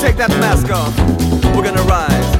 Take that mask off. We're gonna rise.